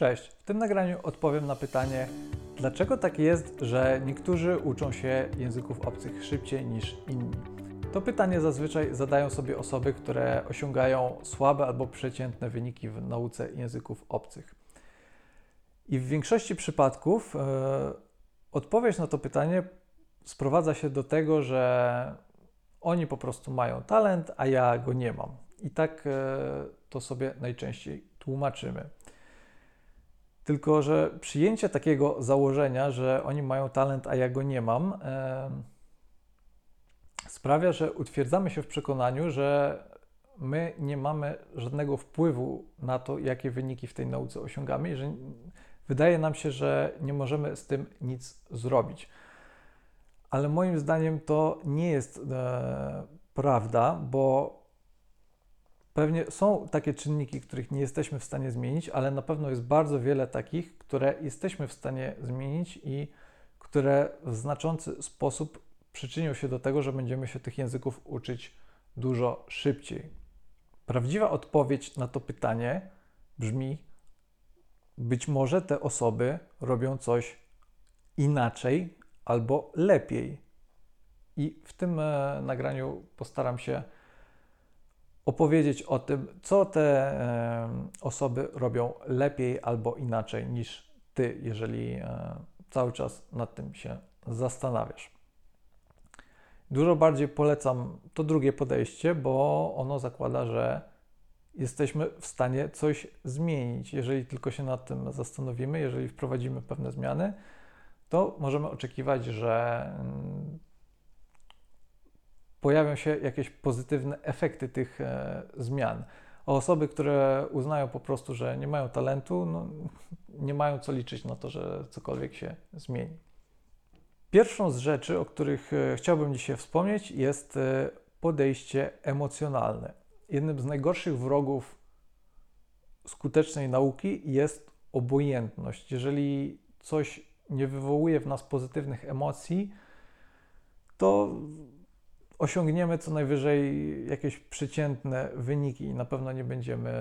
Cześć, w tym nagraniu odpowiem na pytanie, dlaczego tak jest, że niektórzy uczą się języków obcych szybciej niż inni. To pytanie zazwyczaj zadają sobie osoby, które osiągają słabe albo przeciętne wyniki w nauce języków obcych. I w większości przypadków e, odpowiedź na to pytanie sprowadza się do tego, że oni po prostu mają talent, a ja go nie mam. I tak e, to sobie najczęściej tłumaczymy. Tylko, że przyjęcie takiego założenia, że oni mają talent, a ja go nie mam, sprawia, że utwierdzamy się w przekonaniu, że my nie mamy żadnego wpływu na to, jakie wyniki w tej nauce osiągamy i że wydaje nam się, że nie możemy z tym nic zrobić. Ale moim zdaniem to nie jest e, prawda, bo Pewnie są takie czynniki, których nie jesteśmy w stanie zmienić, ale na pewno jest bardzo wiele takich, które jesteśmy w stanie zmienić i które w znaczący sposób przyczynią się do tego, że będziemy się tych języków uczyć dużo szybciej. Prawdziwa odpowiedź na to pytanie brzmi: być może te osoby robią coś inaczej albo lepiej. I w tym e, nagraniu postaram się opowiedzieć o tym, co te osoby robią lepiej albo inaczej niż ty, jeżeli e, cały czas nad tym się zastanawiasz. Dużo bardziej polecam to drugie podejście, bo ono zakłada, że jesteśmy w stanie coś zmienić. Jeżeli tylko się nad tym zastanowimy, jeżeli wprowadzimy pewne zmiany, to możemy oczekiwać, że mm, pojawią się jakieś pozytywne efekty tych e, zmian. A osoby, które uznają po prostu, że nie mają talentu, no, nie mają co liczyć na to, że cokolwiek się zmieni. Pierwszą z rzeczy, o których e, chciałbym dzisiaj wspomnieć, jest e, podejście emocjonalne. Jednym z najgorszych wrogów skutecznej nauki jest obojętność. Jeżeli coś nie wywołuje w nas pozytywnych emocji, to osiągniemy co najwyżej jakieś przeciętne wyniki i na pewno nie będziemy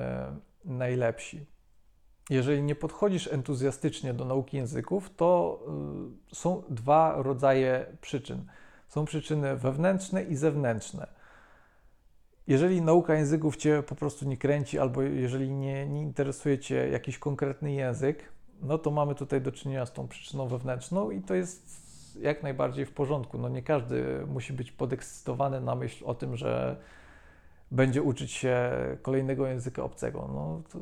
najlepsi. Jeżeli nie podchodzisz entuzjastycznie do nauki języków, to y, są dwa rodzaje przyczyn. Są przyczyny wewnętrzne i zewnętrzne. Jeżeli nauka języków Cię po prostu nie kręci, albo jeżeli nie, nie interesuje Cię jakiś konkretny język, no to mamy tutaj do czynienia z tą przyczyną wewnętrzną i to jest jak najbardziej w porządku. No nie każdy musi być podekscytowany na myśl o tym, że będzie uczyć się kolejnego języka obcego. No, to,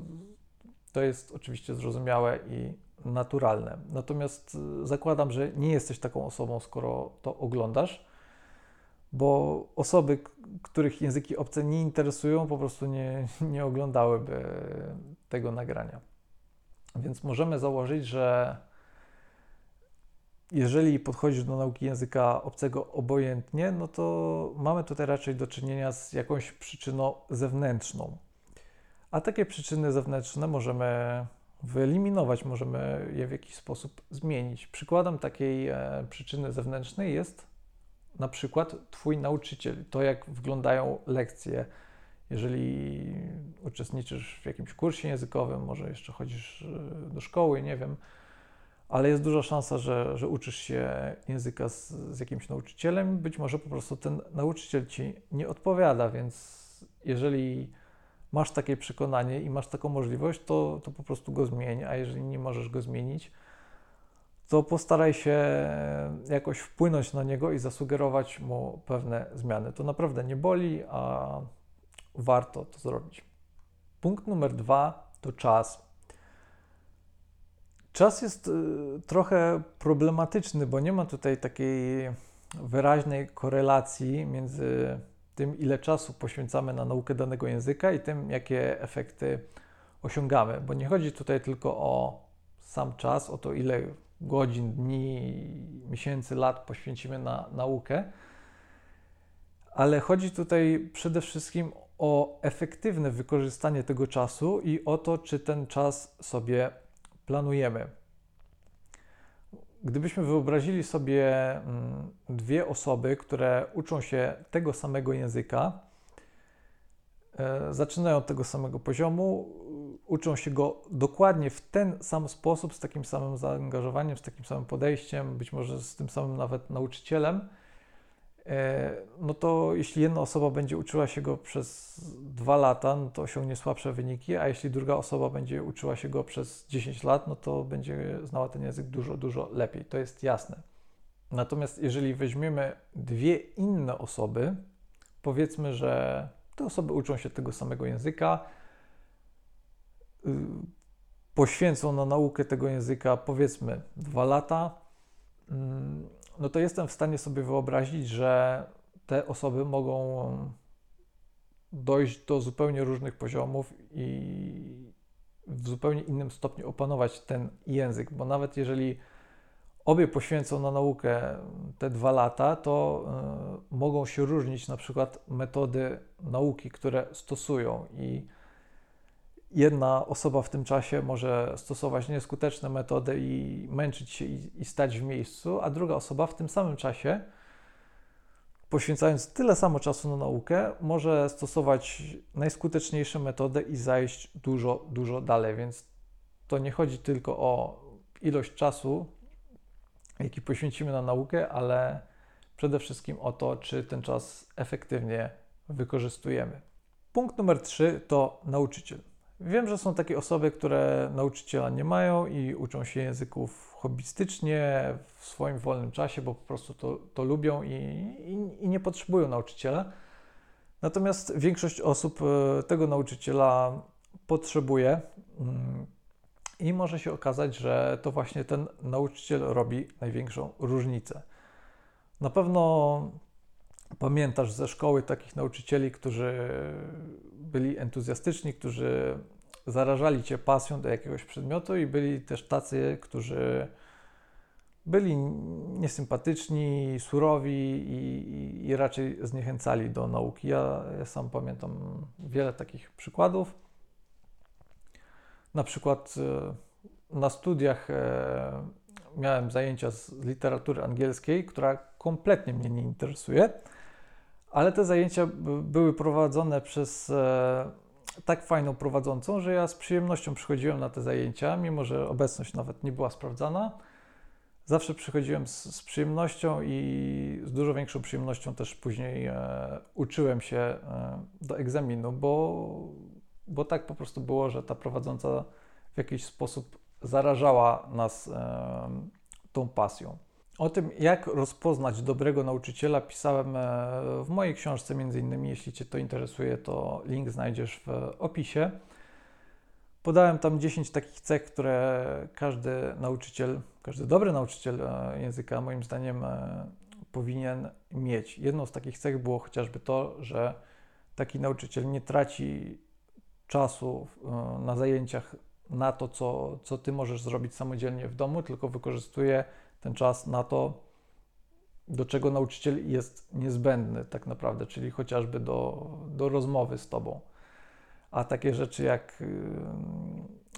to jest oczywiście zrozumiałe i naturalne. Natomiast y, zakładam, że nie jesteś taką osobą, skoro to oglądasz, bo osoby, których języki obce nie interesują, po prostu nie, nie oglądałyby tego nagrania. Więc możemy założyć, że jeżeli podchodzisz do nauki języka obcego obojętnie, no to mamy tutaj raczej do czynienia z jakąś przyczyną zewnętrzną. A takie przyczyny zewnętrzne możemy wyeliminować, możemy je w jakiś sposób zmienić. Przykładem takiej e, przyczyny zewnętrznej jest na przykład Twój nauczyciel, to jak wyglądają lekcje. Jeżeli uczestniczysz w jakimś kursie językowym, może jeszcze chodzisz e, do szkoły, nie wiem, ale jest duża szansa, że, że uczysz się języka z, z jakimś nauczycielem. Być może po prostu ten nauczyciel ci nie odpowiada, więc jeżeli masz takie przekonanie i masz taką możliwość, to, to po prostu go zmień, a jeżeli nie możesz go zmienić, to postaraj się jakoś wpłynąć na niego i zasugerować mu pewne zmiany. To naprawdę nie boli, a warto to zrobić. Punkt numer dwa to czas. Czas jest y, trochę problematyczny, bo nie ma tutaj takiej wyraźnej korelacji między tym, ile czasu poświęcamy na naukę danego języka i tym, jakie efekty osiągamy. Bo nie chodzi tutaj tylko o sam czas, o to, ile godzin, dni, miesięcy, lat poświęcimy na naukę, ale chodzi tutaj przede wszystkim o efektywne wykorzystanie tego czasu i o to, czy ten czas sobie planujemy. Gdybyśmy wyobrazili sobie mm, dwie osoby, które uczą się tego samego języka, e, zaczynają od tego samego poziomu, uczą się go dokładnie w ten sam sposób, z takim samym zaangażowaniem, z takim samym podejściem, być może z tym samym nawet nauczycielem, no to jeśli jedna osoba będzie uczyła się go przez dwa lata, no to osiągnie słabsze wyniki, a jeśli druga osoba będzie uczyła się go przez 10 lat, no to będzie znała ten język dużo, dużo lepiej. To jest jasne. Natomiast jeżeli weźmiemy dwie inne osoby, powiedzmy, że te osoby uczą się tego samego języka, y, poświęcą na naukę tego języka powiedzmy dwa lata, mm, no to jestem w stanie sobie wyobrazić, że te osoby mogą dojść do zupełnie różnych poziomów i w zupełnie innym stopniu opanować ten język, bo nawet jeżeli obie poświęcą na naukę te dwa lata, to y, mogą się różnić na przykład metody nauki, które stosują i jedna osoba w tym czasie może stosować nieskuteczne metody i męczyć się i, i stać w miejscu, a druga osoba w tym samym czasie, poświęcając tyle samo czasu na naukę, może stosować najskuteczniejsze metody i zajść dużo, dużo dalej. Więc to nie chodzi tylko o ilość czasu, jaki poświęcimy na naukę, ale przede wszystkim o to, czy ten czas efektywnie wykorzystujemy. Punkt numer trzy to nauczyciel. Wiem, że są takie osoby, które nauczyciela nie mają i uczą się języków hobbystycznie w swoim wolnym czasie, bo po prostu to, to lubią i, i, i nie potrzebują nauczyciela. Natomiast większość osób e, tego nauczyciela potrzebuje. Mm, i może się okazać, że to właśnie ten nauczyciel robi największą różnicę. Na pewno pamiętasz ze szkoły takich nauczycieli, którzy byli entuzjastyczni, którzy zarażali cię pasją do jakiegoś przedmiotu, i byli też tacy, którzy byli niesympatyczni, surowi i, i raczej zniechęcali do nauki. Ja, ja sam pamiętam wiele takich przykładów. Na przykład e, na studiach e, miałem zajęcia z literatury angielskiej, która kompletnie mnie nie interesuje, ale te zajęcia były prowadzone przez e, tak fajną prowadzącą, że ja z przyjemnością przychodziłem na te zajęcia, mimo że obecność nawet nie była sprawdzana. Zawsze przychodziłem z, z przyjemnością i z dużo większą przyjemnością też później e, uczyłem się e, do egzaminu, bo bo tak po prostu było, że ta prowadząca w jakiś sposób zarażała nas e, tą pasją. O tym, jak rozpoznać dobrego nauczyciela, pisałem e, w mojej książce, między innymi, jeśli Cię to interesuje, to link znajdziesz w opisie. Podałem tam 10 takich cech, które każdy nauczyciel, każdy dobry nauczyciel e, języka, moim zdaniem, powinien mieć. Jedną z takich cech było chociażby to, że taki nauczyciel nie traci czasu e, na zajęciach na to, co, co ty możesz zrobić samodzielnie w domu, tylko wykorzystuje ten czas na to, do czego nauczyciel jest niezbędny tak naprawdę, czyli chociażby do, do rozmowy z tobą. A takie rzeczy jak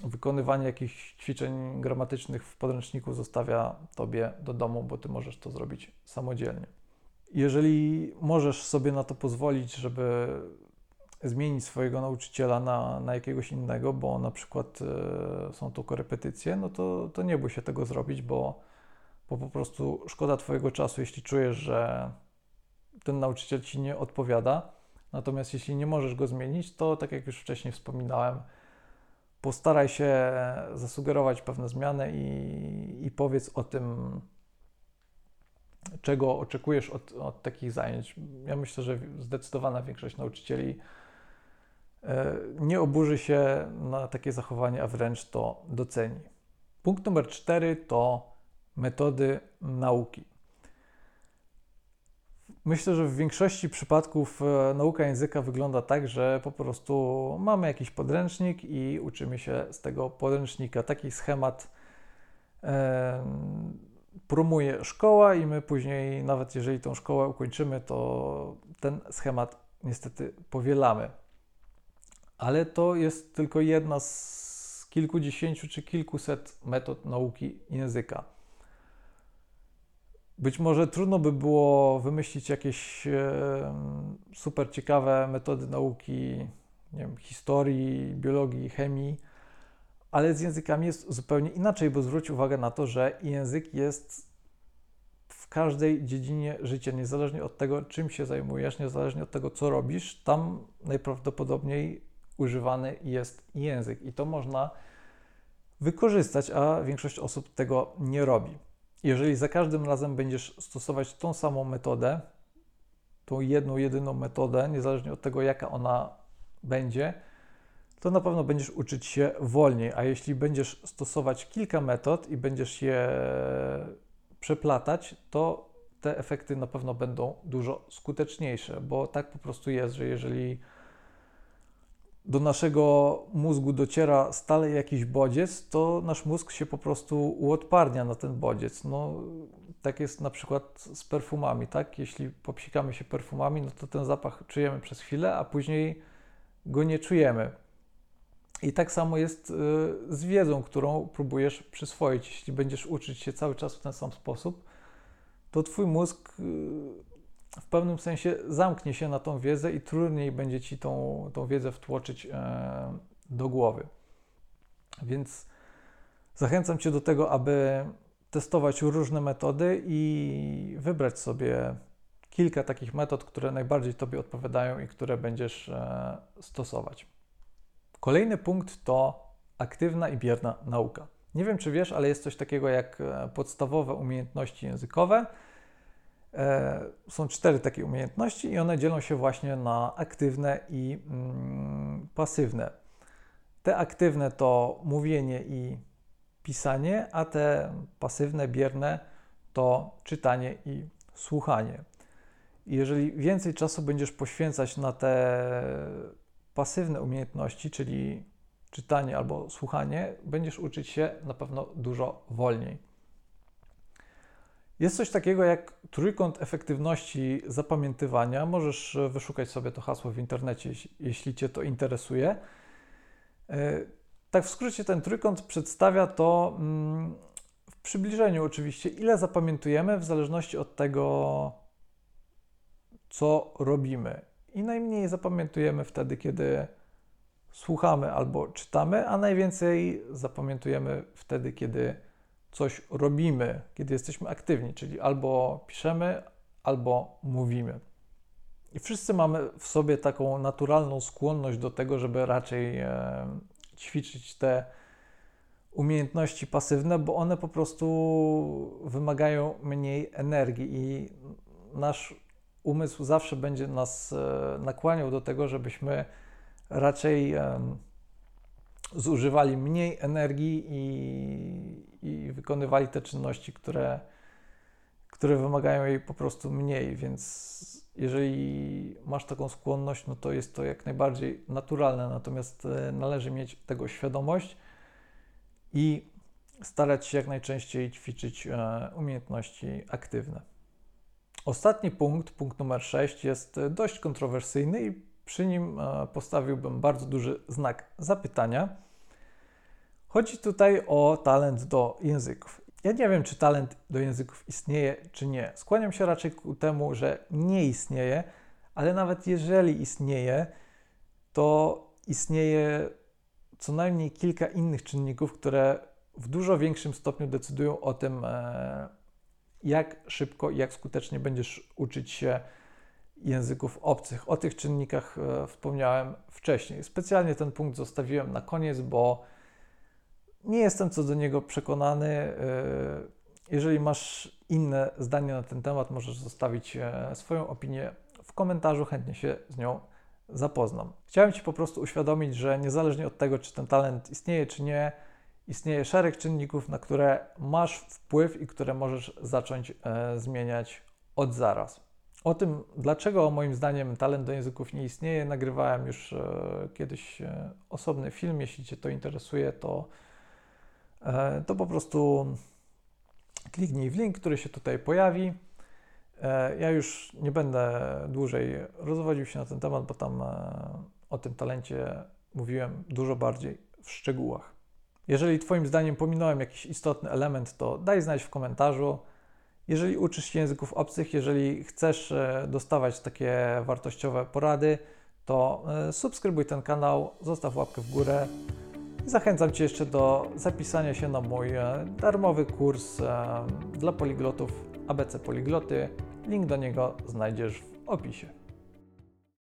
wykonywanie jakichś ćwiczeń gramatycznych w podręczniku zostawia tobie do domu, bo ty możesz to zrobić samodzielnie. Jeżeli możesz sobie na to pozwolić, żeby zmienić swojego nauczyciela na, na jakiegoś innego, bo na przykład e, są to korepetycje, no to, to nie bój się tego zrobić, bo, bo po prostu szkoda Twojego czasu, jeśli czujesz, że ten nauczyciel Ci nie odpowiada. Natomiast jeśli nie możesz go zmienić, to tak jak już wcześniej wspominałem, postaraj się zasugerować pewne zmiany i, i powiedz o tym, czego oczekujesz od, od takich zajęć. Ja myślę, że zdecydowana większość nauczycieli E, nie oburzy się na takie zachowanie, a wręcz to doceni. Punkt numer cztery to metody nauki. Myślę, że w większości przypadków e, nauka języka wygląda tak, że po prostu mamy jakiś podręcznik i uczymy się z tego podręcznika. Taki schemat e, promuje szkoła i my później, nawet jeżeli tą szkołę ukończymy, to ten schemat niestety powielamy ale to jest tylko jedna z kilkudziesięciu czy kilkuset metod nauki języka. Być może trudno by było wymyślić jakieś super ciekawe metody nauki nie wiem, historii, biologii, chemii, Ale z językami jest zupełnie inaczej, bo zwróć uwagę na to, że język jest w każdej dziedzinie życia, niezależnie od tego, czym się zajmujesz, niezależnie od tego, co robisz, tam najprawdopodobniej używany jest język i to można wykorzystać, a większość osób tego nie robi. Jeżeli za każdym razem będziesz stosować tą samą metodę, tą jedną, jedyną metodę, niezależnie od tego, jaka ona będzie, to na pewno będziesz uczyć się wolniej. A jeśli będziesz stosować kilka metod i będziesz je przeplatać, to te efekty na pewno będą dużo skuteczniejsze, bo tak po prostu jest, że jeżeli do naszego mózgu dociera stale jakiś bodziec, to nasz mózg się po prostu uodparnia na ten bodziec. No, tak jest na przykład z perfumami, tak? Jeśli popsikamy się perfumami, no to ten zapach czujemy przez chwilę, a później go nie czujemy. I tak samo jest y, z wiedzą, którą próbujesz przyswoić. Jeśli będziesz uczyć się cały czas w ten sam sposób, to twój mózg y, w pewnym sensie zamknie się na tą wiedzę i trudniej będzie ci tą, tą wiedzę wtłoczyć e, do głowy. Więc zachęcam cię do tego, aby testować różne metody i wybrać sobie kilka takich metod, które najbardziej Tobie odpowiadają i które będziesz e, stosować. Kolejny punkt to aktywna i bierna nauka. Nie wiem, czy wiesz, ale jest coś takiego jak e, podstawowe umiejętności językowe. E, są cztery takie umiejętności i one dzielą się właśnie na aktywne i mm, pasywne. Te aktywne to mówienie i pisanie, a te pasywne, bierne to czytanie i słuchanie. Jeżeli więcej czasu będziesz poświęcać na te pasywne umiejętności, czyli czytanie albo słuchanie, będziesz uczyć się na pewno dużo wolniej. Jest coś takiego jak trójkąt efektywności zapamiętywania. Możesz wyszukać sobie to hasło w internecie, jeśli Cię to interesuje. E, tak w skrócie ten trójkąt przedstawia to mm, w przybliżeniu oczywiście, ile zapamiętujemy w zależności od tego, co robimy. I najmniej zapamiętujemy wtedy, kiedy słuchamy albo czytamy, a najwięcej zapamiętujemy wtedy, kiedy coś robimy, kiedy jesteśmy aktywni, czyli albo piszemy, albo mówimy. I wszyscy mamy w sobie taką naturalną skłonność do tego, żeby raczej e, ćwiczyć te umiejętności pasywne, bo one po prostu wymagają mniej energii i nasz umysł zawsze będzie nas e, nakłaniał do tego, żebyśmy raczej zużywali mniej energii i, i wykonywali te czynności, które, które wymagają jej po prostu mniej, więc jeżeli masz taką skłonność, no to jest to jak najbardziej naturalne, natomiast e, należy mieć tego świadomość i starać się jak najczęściej ćwiczyć e, umiejętności aktywne. Ostatni punkt, punkt numer 6, jest dość kontrowersyjny i przy nim e, postawiłbym bardzo duży znak zapytania. Chodzi tutaj o talent do języków. Ja nie wiem, czy talent do języków istnieje, czy nie. Skłaniam się raczej ku temu, że nie istnieje, ale nawet jeżeli istnieje, to istnieje co najmniej kilka innych czynników, które w dużo większym stopniu decydują o tym, e, jak szybko i jak skutecznie będziesz uczyć się języków obcych. O tych czynnikach e, wspomniałem wcześniej. Specjalnie ten punkt zostawiłem na koniec, bo nie jestem co do niego przekonany. E, jeżeli masz inne zdanie na ten temat, możesz zostawić e, swoją opinię w komentarzu, chętnie się z nią zapoznam. Chciałem Ci po prostu uświadomić, że niezależnie od tego, czy ten talent istnieje, czy nie, istnieje szereg czynników, na które masz wpływ i które możesz zacząć zmieniać od zaraz. O tym, dlaczego moim zdaniem talent do języków nie istnieje, nagrywałem już e, kiedyś e, osobny film. Jeśli Cię to interesuje, to, e, to po prostu kliknij w link, który się tutaj pojawi. Ja już nie będę dłużej rozwodził się na ten temat, bo tam o tym talencie mówiłem dużo bardziej w szczegółach. Jeżeli Twoim zdaniem pominąłem jakiś istotny element, to daj znać w komentarzu. Jeżeli uczysz się języków obcych, jeżeli chcesz e, dostawać takie wartościowe porady, to e, subskrybuj ten kanał, zostaw łapkę w górę Zachęcam Cię jeszcze do zapisania się na mój e, darmowy kurs dla poliglotów ABC Poligloty. Link do niego znajdziesz w opisie.